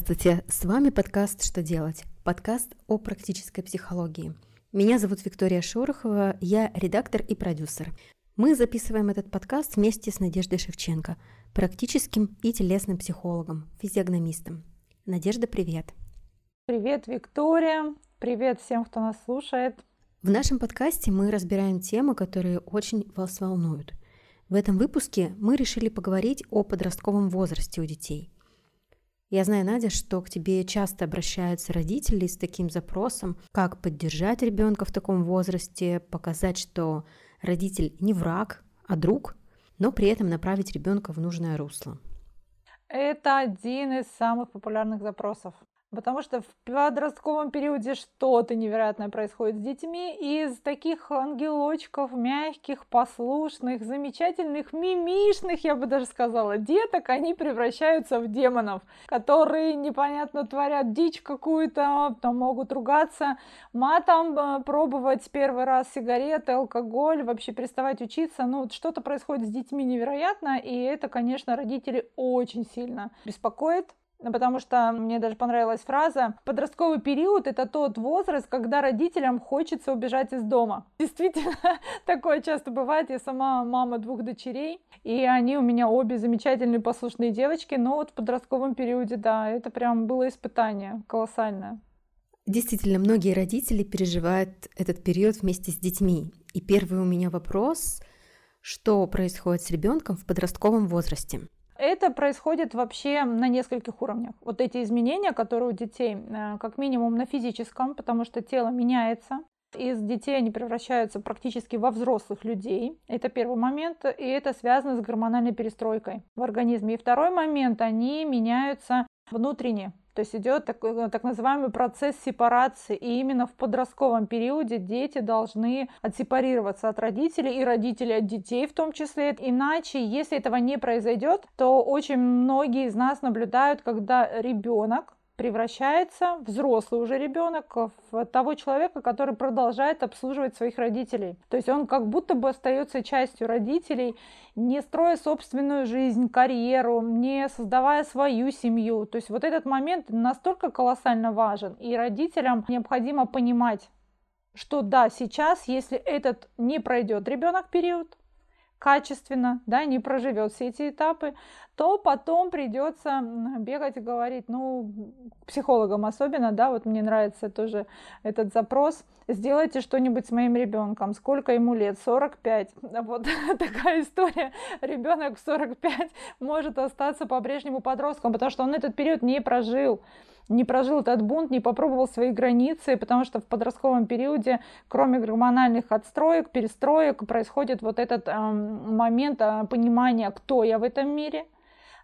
Здравствуйте, с вами подкаст «Что делать?» Подкаст о практической психологии. Меня зовут Виктория Шорохова, я редактор и продюсер. Мы записываем этот подкаст вместе с Надеждой Шевченко, практическим и телесным психологом, физиогномистом. Надежда, привет! Привет, Виктория! Привет всем, кто нас слушает! В нашем подкасте мы разбираем темы, которые очень вас волнуют. В этом выпуске мы решили поговорить о подростковом возрасте у детей – я знаю, Надя, что к тебе часто обращаются родители с таким запросом, как поддержать ребенка в таком возрасте, показать, что родитель не враг, а друг, но при этом направить ребенка в нужное русло. Это один из самых популярных запросов. Потому что в подростковом периоде что-то невероятное происходит с детьми. Из таких ангелочков, мягких, послушных, замечательных, мимишных, я бы даже сказала, деток, они превращаются в демонов, которые непонятно творят дичь какую-то, там могут ругаться, матом э, пробовать первый раз сигареты, алкоголь, вообще переставать учиться. Ну, что-то происходит с детьми невероятно, и это, конечно, родители очень сильно беспокоит. Ну, потому что мне даже понравилась фраза «Подростковый период – это тот возраст, когда родителям хочется убежать из дома». Действительно, такое часто бывает. Я сама мама двух дочерей, и они у меня обе замечательные послушные девочки, но вот в подростковом периоде, да, это прям было испытание колоссальное. Действительно, многие родители переживают этот период вместе с детьми. И первый у меня вопрос – что происходит с ребенком в подростковом возрасте? Это происходит вообще на нескольких уровнях. Вот эти изменения, которые у детей, э, как минимум на физическом, потому что тело меняется, из детей они превращаются практически во взрослых людей. Это первый момент, и это связано с гормональной перестройкой в организме. И второй момент, они меняются внутренне. То есть идет такой, э, так называемый процесс сепарации. И именно в подростковом периоде дети должны отсепарироваться от родителей и родители от детей в том числе. Иначе, если этого не произойдет, то очень многие из нас наблюдают, когда ребенок превращается взрослый уже ребенок в того человека, который продолжает обслуживать своих родителей. То есть он как будто бы остается частью родителей, не строя собственную жизнь, карьеру, не создавая свою семью. То есть вот этот момент настолько колоссально важен, и родителям необходимо понимать, что да, сейчас, если этот не пройдет ребенок период, качественно, да, не проживет все эти этапы, то потом придется бегать и говорить, ну, психологам особенно, да, вот мне нравится тоже этот запрос, сделайте что-нибудь с моим ребенком, сколько ему лет, 45, вот такая история, ребенок в 45 может остаться по-прежнему подростком, потому что он этот период не прожил, не прожил этот бунт, не попробовал свои границы, потому что в подростковом периоде, кроме гормональных отстроек, перестроек, происходит вот этот э, момент понимания, кто я в этом мире,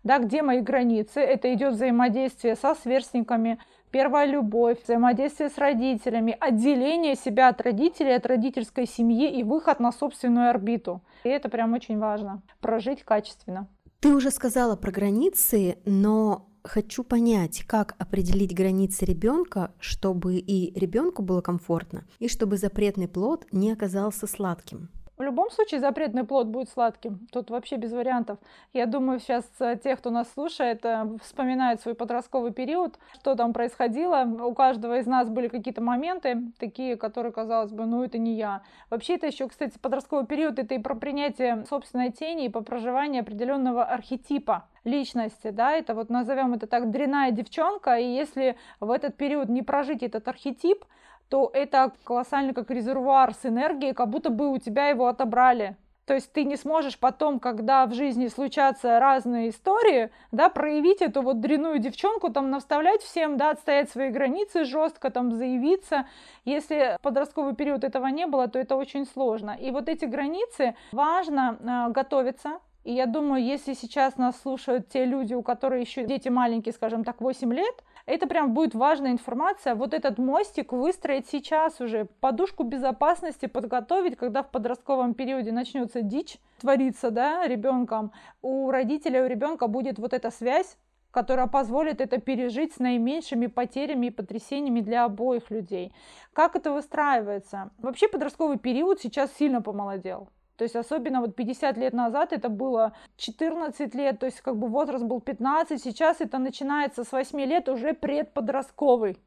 да, где мои границы. Это идет взаимодействие со сверстниками, первая любовь, взаимодействие с родителями, отделение себя от родителей, от родительской семьи и выход на собственную орбиту. И это прям очень важно, прожить качественно. Ты уже сказала про границы, но хочу понять, как определить границы ребенка, чтобы и ребенку было комфортно, и чтобы запретный плод не оказался сладким. В любом случае запретный плод будет сладким. Тут вообще без вариантов. Я думаю, сейчас э, те, кто нас слушает, э, вспоминают свой подростковый период, что там происходило. У каждого из нас были какие-то моменты, такие, которые, казалось бы, ну это не я. Вообще это еще, кстати, подростковый период, это и про принятие собственной тени, и по проживанию определенного архетипа личности, да, это вот назовем это так дрянная девчонка, и если в этот период не прожить этот архетип, то это колоссальный как резервуар с энергией, как будто бы у тебя его отобрали. То есть ты не сможешь потом, когда в жизни случатся разные истории, да, проявить эту вот дрянную девчонку, там, наставлять всем, да, отстоять свои границы жестко, там, заявиться. Если в подростковый период этого не было, то это очень сложно. И вот эти границы важно э, готовиться, и я думаю, если сейчас нас слушают те люди, у которых еще дети маленькие, скажем так, 8 лет, это прям будет важная информация. Вот этот мостик выстроить сейчас уже, подушку безопасности подготовить, когда в подростковом периоде начнется дичь твориться, да, ребенком. У родителя, у ребенка будет вот эта связь, которая позволит это пережить с наименьшими потерями и потрясениями для обоих людей. Как это выстраивается? Вообще подростковый период сейчас сильно помолодел. То есть особенно вот 50 лет назад это было 14 лет, то есть как бы возраст был 15, сейчас это начинается с 8 лет уже предподростковый.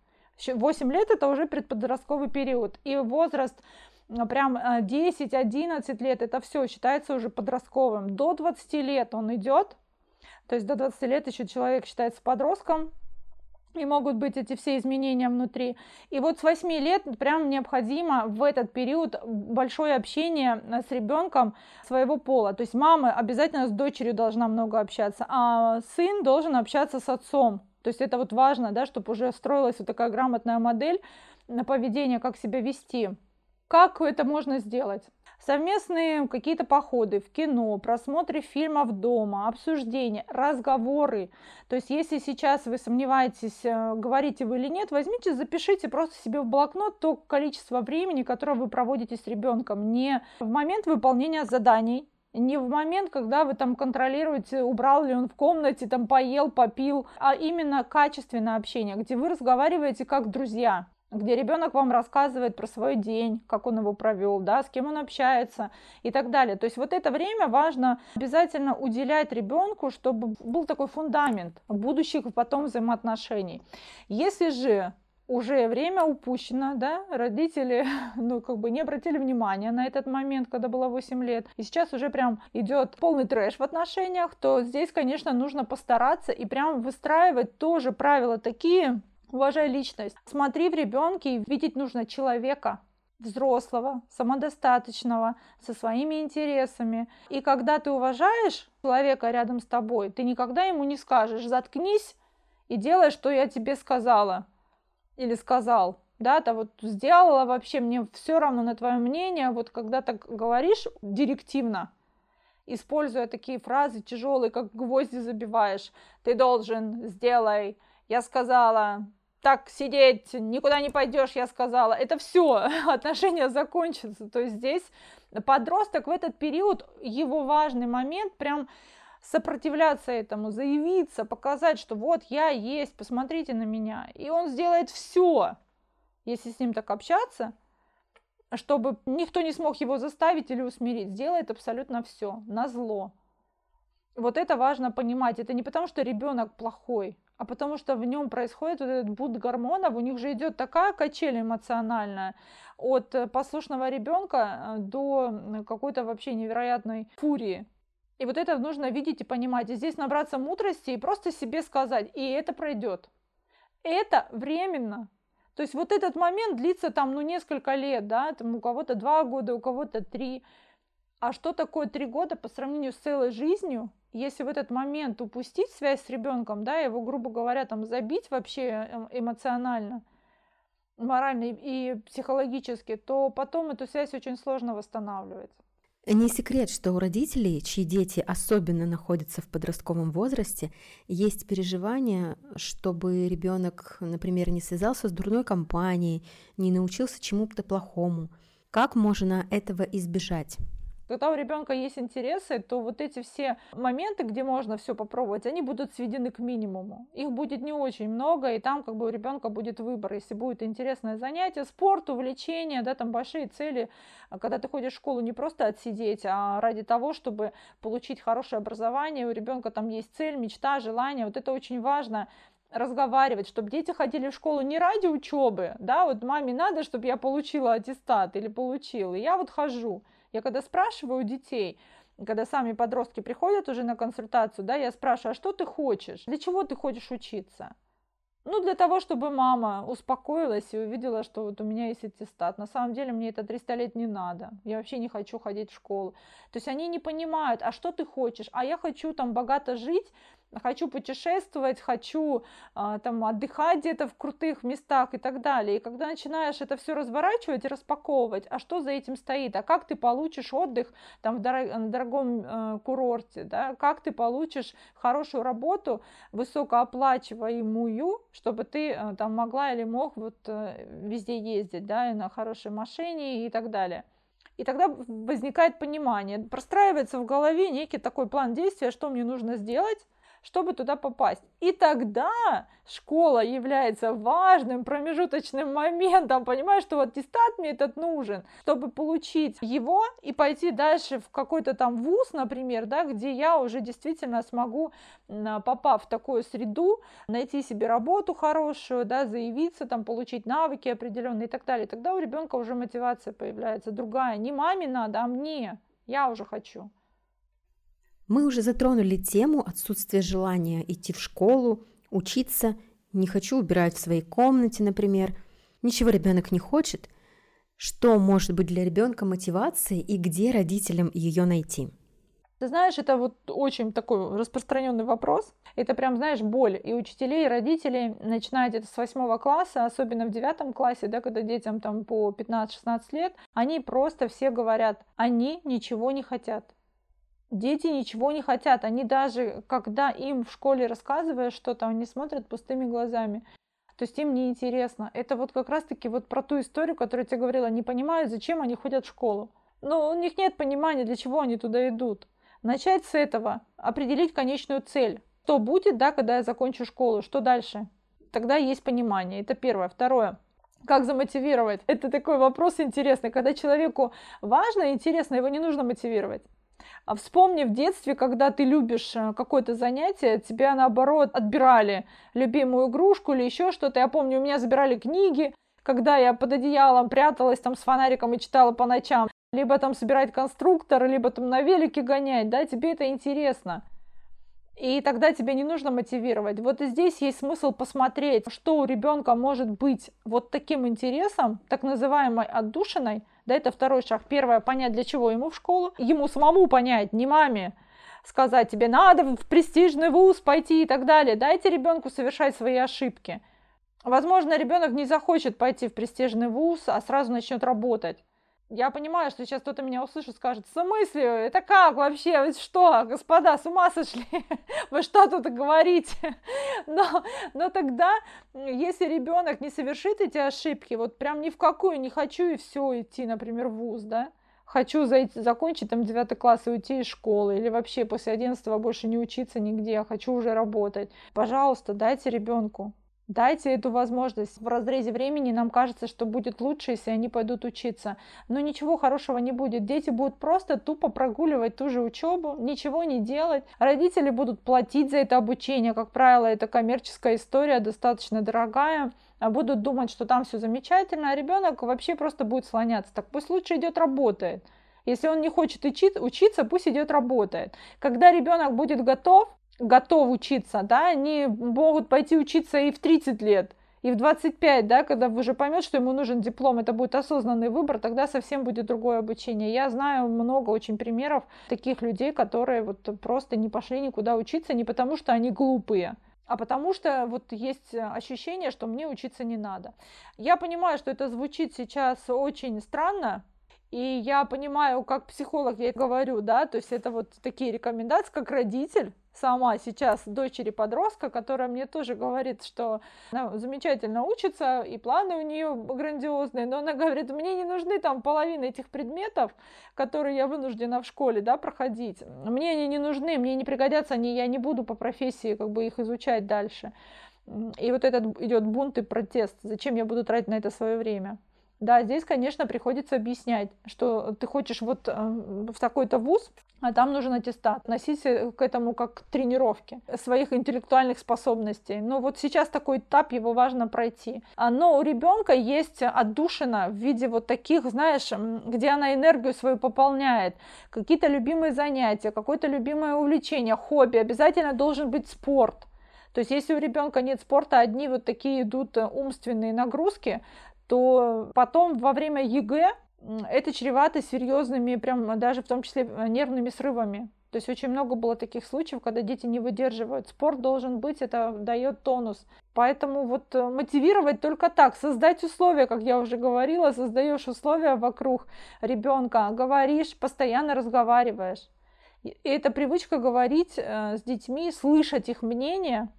8 лет это уже предподростковый период. И возраст прям 10-11 э, лет, это все считается уже подростковым. До 20 лет он идет, то есть до 20 лет еще человек считается подростком, и могут быть эти все изменения внутри. И вот с 8 лет прям необходимо в этот период большое общение э, с ребенком своего пола. То есть мама обязательно с дочерью должна много общаться, а сын должен общаться с отцом. То есть это вот важно, да, чтобы уже строилась вот такая грамотная модель на поведение, как себя вести. Как это можно сделать? Совместные какие-то походы в кино, просмотры фильмов дома, обсуждения, разговоры. То есть, если сейчас вы сомневаетесь, э, говорите вы или нет, возьмите, запишите просто себе в блокнот то количество времени, которое вы проводите с ребенком. Не в момент выполнения заданий, не в момент, когда вы там контролируете, убрал ли он в комнате, там поел, попил, а именно качественное общение, где вы разговариваете как друзья где ребенок вам рассказывает про свой день, как он его провел, да, с кем он общается и так далее. То есть вот это время важно обязательно уделять ребенку, чтобы был такой фундамент будущих потом взаимоотношений. Если же уже время упущено, да, родители, ну, как бы не обратили внимания на этот момент, когда было 8 лет, и сейчас уже прям идет полный трэш в отношениях, то здесь, конечно, нужно постараться и прям выстраивать тоже правила такие, Уважай личность. Смотри в ребенке и видеть нужно человека, взрослого, самодостаточного, со своими интересами. И когда ты уважаешь человека рядом с тобой, ты никогда ему не скажешь «заткнись и делай, что я тебе сказала» или сказал. Да, то вот сделала вообще, мне все равно на твое мнение. Вот когда так говоришь директивно, используя такие фразы тяжелые, как гвозди забиваешь, ты должен, сделай, я сказала, так сидеть, никуда не пойдешь, я сказала, это все, отношения закончатся. То есть здесь подросток в этот период, его важный момент прям сопротивляться этому, заявиться, показать, что вот я есть, посмотрите на меня. И он сделает все, если с ним так общаться, чтобы никто не смог его заставить или усмирить. Сделает абсолютно все, на зло. Вот это важно понимать. Это не потому, что ребенок плохой, а потому что в нем происходит вот этот буд гормонов, у них же идет такая качель эмоциональная от э, послушного ребенка э, до какой-то вообще невероятной фурии. И вот это нужно видеть и понимать. И здесь набраться мудрости и просто себе сказать, и это пройдет. Это временно. То есть вот этот момент длится там, ну, несколько лет, да, там у кого-то два года, у кого-то три. А что такое три года по сравнению с целой жизнью, если в этот момент упустить связь с ребенком, да, его, грубо говоря, там забить вообще эм, эмоционально, морально и психологически, то потом эту связь очень сложно восстанавливать. Не секрет, что у родителей, чьи дети особенно находятся в подростковом возрасте, есть переживание, чтобы ребенок, например, не связался с дурной компанией, не научился чему-то плохому. Как можно этого избежать? Когда у ребенка есть интересы, то вот эти все моменты, где можно все попробовать, они будут сведены к минимуму. Их будет не очень много, и там как бы у ребенка будет выбор. Если будет интересное занятие, спорт, увлечение, да, там большие цели, когда ты ходишь в школу не просто отсидеть, а ради того, чтобы получить хорошее образование, у ребенка там есть цель, мечта, желание. Вот это очень важно разговаривать, чтобы дети ходили в школу не ради учебы, да, вот маме надо, чтобы я получила аттестат или получил, и я вот хожу. Я когда спрашиваю детей, когда сами подростки приходят уже на консультацию, да, я спрашиваю, а что ты хочешь? Для чего ты хочешь учиться? Ну, для того, чтобы мама успокоилась и увидела, что вот у меня есть аттестат. На самом деле мне это 300 лет не надо. Я вообще не хочу ходить в школу. То есть они не понимают, а что ты хочешь? А я хочу там богато жить, хочу путешествовать, хочу а, там отдыхать где-то в крутых местах и так далее. И когда начинаешь это все разворачивать и распаковывать, а что за этим стоит, а как ты получишь отдых там в дорогом э, курорте, да, как ты получишь хорошую работу, высокооплачиваемую, чтобы ты э, там могла или мог вот э, везде ездить, да, и на хорошей машине и так далее. И тогда возникает понимание, простраивается в голове некий такой план действия, что мне нужно сделать, чтобы туда попасть. И тогда школа является важным промежуточным моментом, понимаешь, что вот аттестат мне этот нужен, чтобы получить его и пойти дальше в какой-то там вуз, например, да, где я уже действительно смогу, попав в такую среду, найти себе работу хорошую, да, заявиться, там, получить навыки определенные и так далее. Тогда у ребенка уже мотивация появляется другая. Не маме надо, а мне. Я уже хочу. Мы уже затронули тему отсутствия желания идти в школу, учиться, не хочу убирать в своей комнате, например. Ничего ребенок не хочет. Что может быть для ребенка мотивацией и где родителям ее найти? Ты знаешь, это вот очень такой распространенный вопрос. Это прям, знаешь, боль и учителей, и родителей, начиная где-то с восьмого класса, особенно в девятом классе, да, когда детям там по 15-16 лет, они просто все говорят, они ничего не хотят. Дети ничего не хотят. Они даже, когда им в школе рассказываешь что-то, они смотрят пустыми глазами. То есть им неинтересно. Это вот как раз-таки вот про ту историю, которую я тебе говорила. Не понимают, зачем они ходят в школу. Но у них нет понимания, для чего они туда идут. Начать с этого, определить конечную цель. Что будет, да, когда я закончу школу, что дальше? Тогда есть понимание. Это первое. Второе. Как замотивировать? Это такой вопрос интересный. Когда человеку важно и интересно, его не нужно мотивировать. А вспомни в детстве, когда ты любишь э, какое-то занятие, тебя наоборот отбирали любимую игрушку или еще что-то. Я помню, у меня забирали книги, когда я под одеялом пряталась там с фонариком и читала по ночам. Либо там собирать конструктор, либо там на велике гонять, да, тебе это интересно. И тогда тебе не нужно мотивировать. Вот и здесь есть смысл посмотреть, что у ребенка может быть вот таким интересом, так называемой отдушиной, да, это второй шаг. Первое, понять, для чего ему в школу. Ему самому понять, не маме сказать, тебе надо в престижный вуз пойти и так далее. Дайте ребенку совершать свои ошибки. Возможно, ребенок не захочет пойти в престижный вуз, а сразу начнет работать. Я понимаю, что сейчас кто-то меня услышит, скажет, в смысле, это как вообще, вы что, господа, с ума сошли, вы что тут говорите? Но, но тогда, если ребенок не совершит эти ошибки, вот прям ни в какую не хочу и все идти, например, в ВУЗ, да, хочу зайти, закончить там 9 класс и уйти из школы, или вообще после 11 больше не учиться нигде, хочу уже работать, пожалуйста, дайте ребенку Дайте эту возможность. В разрезе времени нам кажется, что будет лучше, если они пойдут учиться. Но ничего хорошего не будет. Дети будут просто тупо прогуливать ту же учебу, ничего не делать. Родители будут платить за это обучение. Как правило, это коммерческая история, достаточно дорогая. А будут думать, что там все замечательно, а ребенок вообще просто будет слоняться. Так пусть лучше идет работает. Если он не хочет учиться, пусть идет работает. Когда ребенок будет готов, готов учиться, да, они могут пойти учиться и в 30 лет, и в 25, да, когда уже поймет, что ему нужен диплом, это будет осознанный выбор, тогда совсем будет другое обучение. Я знаю много очень примеров таких людей, которые вот просто не пошли никуда учиться, не потому что они глупые, а потому что вот есть ощущение, что мне учиться не надо. Я понимаю, что это звучит сейчас очень странно, и я понимаю, как психолог я говорю, да, то есть это вот такие рекомендации, как родитель, сама сейчас дочери подростка, которая мне тоже говорит, что она замечательно учится, и планы у нее грандиозные, но она говорит, мне не нужны там половина этих предметов, которые я вынуждена в школе, да, проходить. Мне они не нужны, мне не пригодятся они, я не буду по профессии как бы их изучать дальше. И вот этот идет бунт и протест, зачем я буду тратить на это свое время. Да, здесь, конечно, приходится объяснять, что ты хочешь вот э, в такой-то вуз, а там нужен аттестат. Относиться к этому как к тренировке своих интеллектуальных способностей. Но вот сейчас такой этап, его важно пройти. А, но у ребенка есть отдушина в виде вот таких, знаешь, где она энергию свою пополняет. Какие-то любимые занятия, какое-то любимое увлечение, хобби. Обязательно должен быть спорт. То есть если у ребенка нет спорта, одни вот такие идут э, умственные нагрузки, то потом во время ЕГЭ это чревато серьезными, прям даже в том числе э, нервными срывами. То есть очень много было таких случаев, когда дети не выдерживают. Спорт должен быть, это дает тонус. Поэтому вот э, мотивировать только так, создать условия, как я уже говорила, создаешь условия вокруг ребенка, говоришь, постоянно разговариваешь. И эта привычка говорить э, с детьми, слышать их мнение,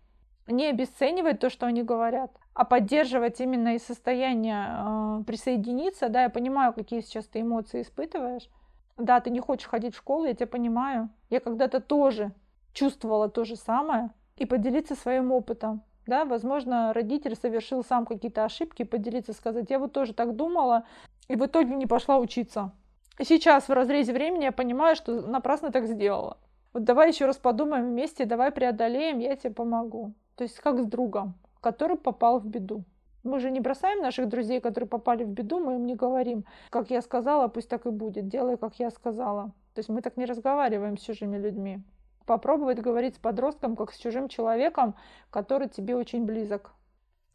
не обесценивать то, что они говорят, а поддерживать именно из состояния э, присоединиться, да, я понимаю, какие сейчас ты эмоции испытываешь. Да, ты не хочешь ходить в школу, я тебя понимаю. Я когда-то тоже чувствовала то же самое, и поделиться своим опытом. Да, возможно, родитель совершил сам какие-то ошибки, поделиться, сказать, я вот тоже так думала, и в итоге не пошла учиться. И сейчас в разрезе времени я понимаю, что напрасно так сделала. Вот давай еще раз подумаем вместе, давай преодолеем, я тебе помогу. То есть как с другом, который попал в беду. Мы же не бросаем наших друзей, которые попали в беду, мы им не говорим, как я сказала, пусть так и будет, делай, как я сказала. То есть мы так не разговариваем с чужими людьми попробовать говорить с подростком как с чужим человеком, который тебе очень близок.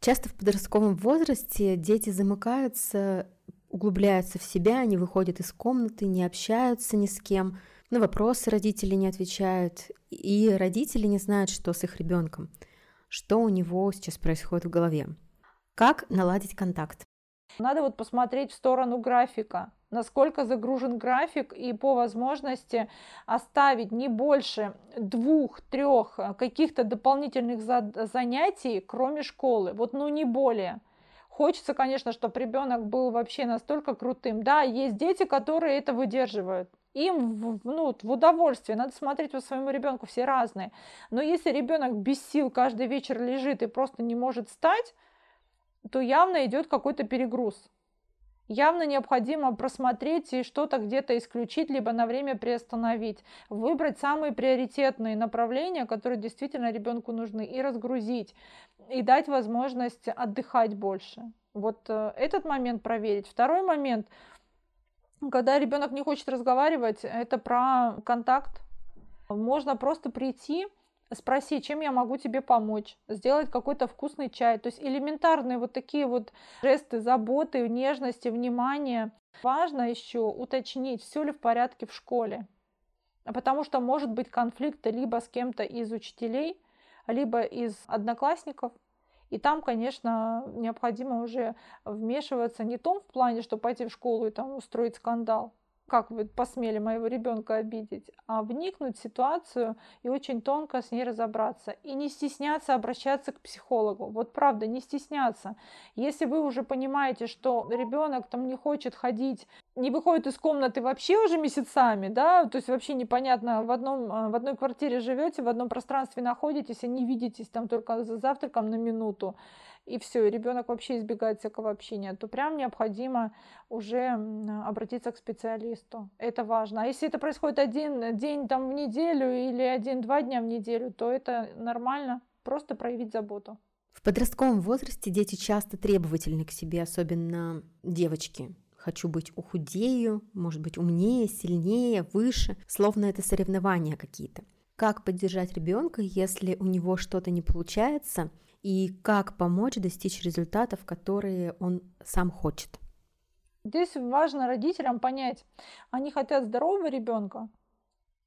Часто в подростковом возрасте дети замыкаются, углубляются в себя, они выходят из комнаты, не общаются ни с кем, на вопросы родители не отвечают, и родители не знают, что с их ребенком, что у него сейчас происходит в голове. Как наладить контакт? Надо вот посмотреть в сторону графика насколько загружен график и по возможности оставить не больше двух-трех э, каких-то дополнительных занятий, кроме школы. Вот ну не более. Хочется, конечно, чтобы ребенок был вообще настолько крутым. Да, есть дети, которые это выдерживают. Им в, ну, в удовольствие. Надо смотреть по своему ребенку, все разные. Но если ребенок без сил каждый вечер лежит и просто не может встать, то явно идет какой-то перегруз явно необходимо просмотреть и что-то где-то исключить, либо на время приостановить. Выбрать самые приоритетные направления, которые действительно ребенку нужны, и разгрузить, и дать возможность отдыхать больше. Вот э, этот момент проверить. Второй момент, когда ребенок не хочет разговаривать, это про контакт. Можно просто прийти, спроси, чем я могу тебе помочь, сделать какой-то вкусный чай. То есть элементарные вот такие вот жесты заботы, нежности, внимания. Важно еще уточнить, все ли в порядке в школе. Потому что может быть конфликт либо с кем-то из учителей, либо из одноклассников. И там, конечно, необходимо уже вмешиваться не том в плане, что пойти в школу и там устроить скандал, как вы посмели моего ребенка обидеть, а вникнуть в ситуацию и очень тонко с ней разобраться. И не стесняться обращаться к психологу. Вот правда, не стесняться. Если вы уже понимаете, что ребенок там не хочет ходить, не выходит из комнаты вообще уже месяцами, да, то есть вообще непонятно, в, одном, а, в одной квартире живете, в одном пространстве находитесь, и не видитесь там только за завтраком на минуту, и все, и ребенок вообще избегает всякого общения, то прям необходимо уже обратиться к специалисту. Это важно. А если это происходит один день там в неделю или один-два дня в неделю, то это нормально, просто проявить заботу. В подростковом возрасте дети часто требовательны к себе, особенно девочки. Хочу быть ухудею, может быть умнее, сильнее, выше, словно это соревнования какие-то. Как поддержать ребенка, если у него что-то не получается, и как помочь достичь результатов, которые он сам хочет. Здесь важно родителям понять, они хотят здорового ребенка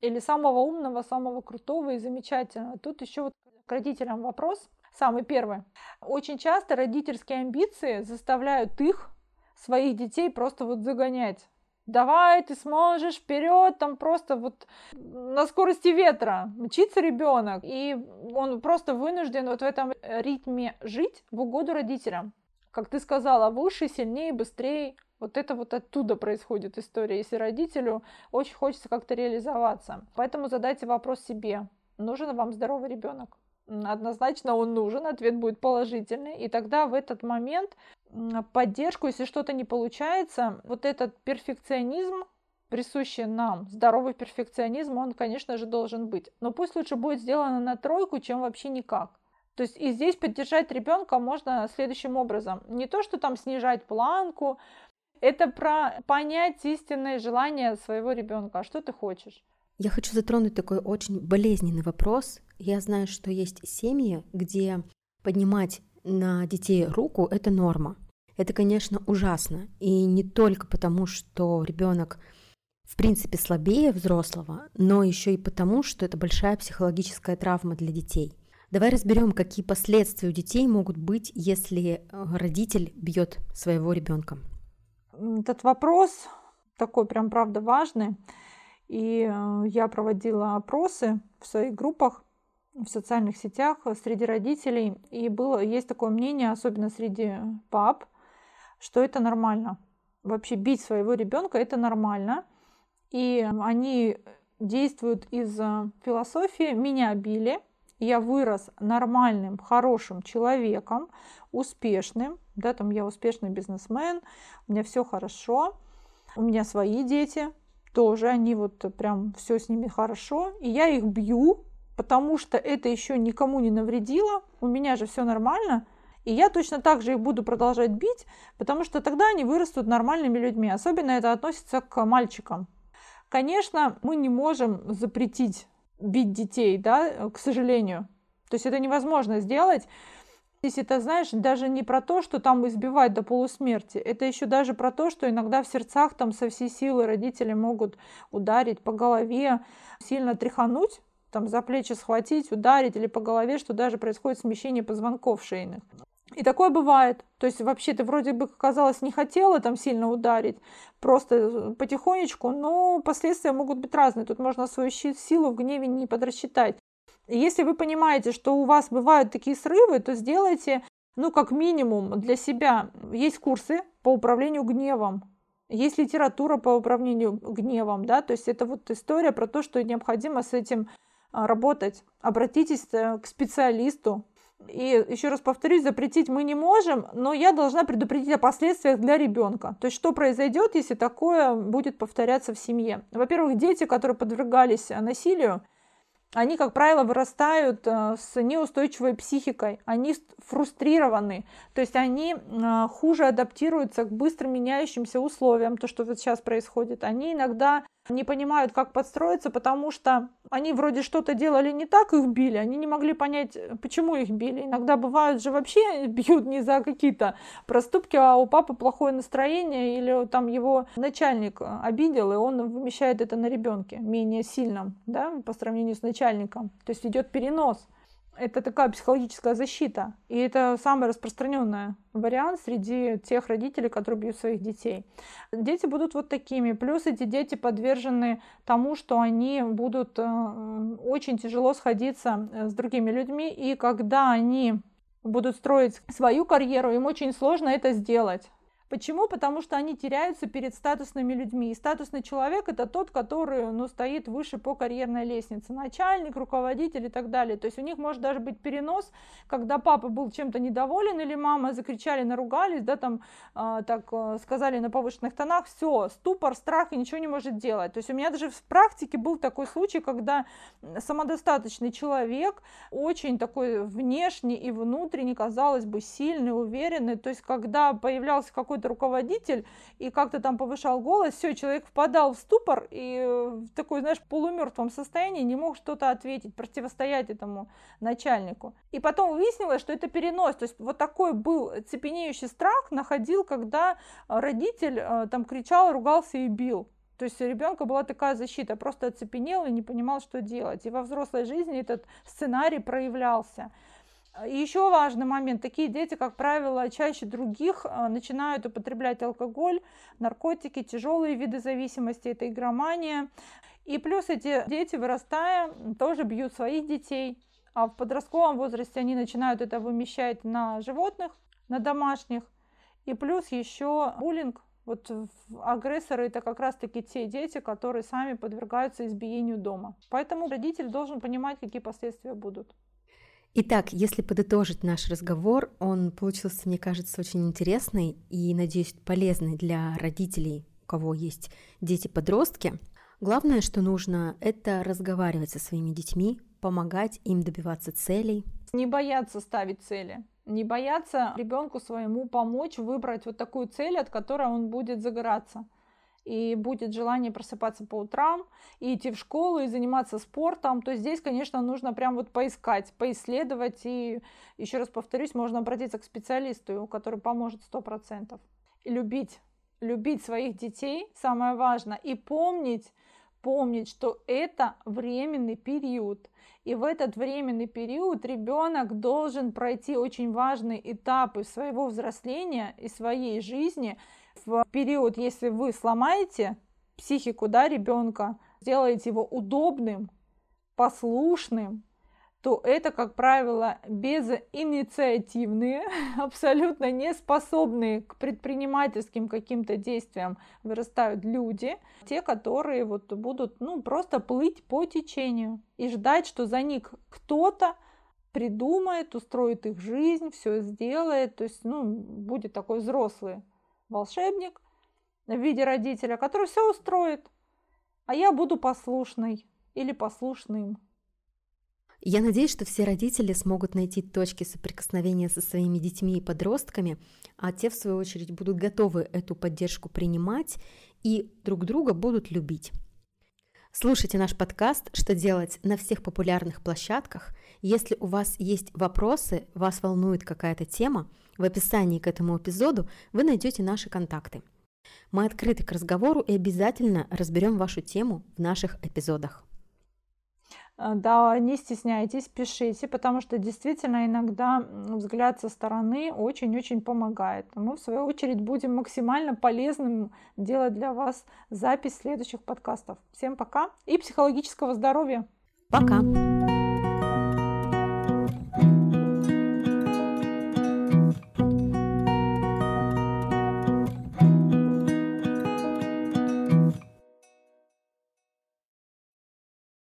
или самого умного, самого крутого и замечательного. Тут еще вот к родителям вопрос. Самый первый. Очень часто родительские амбиции заставляют их, своих детей, просто вот загонять давай, ты сможешь, вперед, там просто вот на скорости ветра мчится ребенок, и он просто вынужден вот в этом ритме жить в угоду родителям. Как ты сказала, выше, сильнее, быстрее. Вот это вот оттуда происходит история, если родителю очень хочется как-то реализоваться. Поэтому задайте вопрос себе, нужен вам здоровый ребенок? Однозначно он нужен, ответ будет положительный. И тогда в этот момент поддержку, если что-то не получается, вот этот перфекционизм, присущий нам, здоровый перфекционизм, он, конечно же, должен быть. Но пусть лучше будет сделано на тройку, чем вообще никак. То есть и здесь поддержать ребенка можно следующим образом. Не то, что там снижать планку, это про понять истинное желание своего ребенка. А что ты хочешь? Я хочу затронуть такой очень болезненный вопрос. Я знаю, что есть семьи, где поднимать на детей руку – это норма. Это, конечно, ужасно. И не только потому, что ребенок в принципе слабее взрослого, но еще и потому, что это большая психологическая травма для детей. Давай разберем, какие последствия у детей могут быть, если э, родитель бьет своего ребенка. Этот вопрос такой прям правда важный. И э, я проводила опросы в своих группах, в социальных сетях среди родителей. И было, есть такое мнение, особенно среди пап, что это нормально. Вообще бить своего ребенка это нормально. И они действуют из э, философии «меня били», я вырос нормальным, хорошим человеком, успешным, да, там я успешный бизнесмен, у меня все хорошо, у меня свои дети, тоже они вот прям все с ними хорошо, и я их бью, потому что это еще никому не навредило, у меня же все нормально, и я точно так же их буду продолжать бить, потому что тогда они вырастут нормальными людьми. Особенно это относится к мальчикам. Конечно, мы не можем запретить бить детей, да, к сожалению. То есть это невозможно сделать. Здесь это, знаешь, даже не про то, что там избивать до полусмерти. Это еще даже про то, что иногда в сердцах там со всей силы родители могут ударить по голове, сильно тряхануть, там за плечи схватить, ударить или по голове, что даже происходит смещение позвонков шейных. И такое бывает. То есть вообще ты вроде бы, казалось, не хотела там сильно ударить, просто э, потихонечку, но последствия могут быть разные. Тут можно свою силу в гневе не подрасчитать. Если вы понимаете, что у вас бывают такие срывы, то сделайте, ну, как минимум для себя. Есть курсы по управлению гневом, есть литература по управлению гневом, да, то есть это вот история про то, что необходимо с этим а, работать. Обратитесь э, к специалисту, и еще раз повторюсь, запретить мы не можем, но я должна предупредить о последствиях для ребенка. То есть что произойдет, если такое будет повторяться в семье. Во-первых, дети, которые подвергались насилию, они, как правило, вырастают э, с неустойчивой психикой, они фрустрированы, то есть они э, хуже адаптируются к быстро меняющимся условиям, то, что вот сейчас происходит. Они иногда не понимают, как подстроиться, потому что они вроде что-то делали не так, их били, они не могли понять, почему их били. Иногда бывают же вообще бьют не за какие-то проступки, а у папы плохое настроение или там его начальник обидел, и он вымещает это на ребенке менее сильном, да, по сравнению с начальником. То есть идет перенос это такая психологическая защита. И это самый распространенный вариант среди тех родителей, которые бьют своих детей. Дети будут вот такими. Плюс эти дети подвержены тому, что они будут э, очень тяжело сходиться э, с другими людьми. И когда они будут строить свою карьеру, им очень сложно это сделать. Почему? Потому что они теряются перед статусными людьми. И статусный человек это тот, который ну, стоит выше по карьерной лестнице. Начальник, руководитель и так далее. То есть у них может даже быть перенос, когда папа был чем-то недоволен или мама закричали, наругались, да, там э, так э, сказали на повышенных тонах, все, ступор, страх и ничего не может делать. То есть у меня даже в практике был такой случай, когда самодостаточный человек, очень такой внешний и внутренний, казалось бы, сильный, уверенный, то есть когда появлялся какой какой-то руководитель и как-то там повышал голос, все, человек впадал в ступор и в такой, знаешь, полумертвом состоянии не мог что-то ответить, противостоять этому начальнику. И потом выяснилось, что это перенос, то есть вот такой был цепенеющий страх находил, когда родитель э, там кричал, ругался и бил. То есть у ребенка была такая защита, просто оцепенел и не понимал, что делать. И во взрослой жизни этот сценарий проявлялся. Еще важный момент, такие дети, как правило, чаще других а, начинают употреблять алкоголь, наркотики, тяжелые виды зависимости, это игромания. И плюс эти дети, вырастая, тоже бьют своих детей, а в подростковом возрасте они начинают это вымещать на животных, на домашних. И плюс еще буллинг. Вот агрессоры это как раз-таки те дети, которые сами подвергаются избиению дома. Поэтому родитель должен понимать, какие последствия будут. Итак, если подытожить наш разговор, он получился, мне кажется, очень интересный и, надеюсь, полезный для родителей, у кого есть дети-подростки. Главное, что нужно, это разговаривать со своими детьми, помогать им добиваться целей. Не бояться ставить цели, не бояться ребенку своему помочь выбрать вот такую цель, от которой он будет загораться и будет желание просыпаться по утрам, и идти в школу, и заниматься спортом, то здесь, конечно, нужно прям вот поискать, поисследовать, и еще раз повторюсь, можно обратиться к специалисту, который поможет 100%. И любить, любить своих детей, самое важное, и помнить, помнить, что это временный период. И в этот временный период ребенок должен пройти очень важные этапы своего взросления и своей жизни, в период, если вы сломаете психику да, ребенка, сделаете его удобным, послушным, то это, как правило, безинициативные, абсолютно не способные к предпринимательским каким-то действиям вырастают люди, те, которые вот будут ну, просто плыть по течению и ждать, что за них кто-то придумает, устроит их жизнь, все сделает. То есть, ну, будет такой взрослый волшебник в виде родителя, который все устроит, а я буду послушной или послушным. Я надеюсь, что все родители смогут найти точки соприкосновения со своими детьми и подростками, а те, в свою очередь, будут готовы эту поддержку принимать и друг друга будут любить. Слушайте наш подкаст «Что делать» на всех популярных площадках. Если у вас есть вопросы, вас волнует какая-то тема, в описании к этому эпизоду вы найдете наши контакты. Мы открыты к разговору и обязательно разберем вашу тему в наших эпизодах. Э, да, не стесняйтесь, пишите, потому что действительно иногда взгляд со стороны очень-очень помогает. Мы, в свою очередь, будем максимально полезным делать для вас запись следующих подкастов. Всем пока и психологического здоровья! Пока!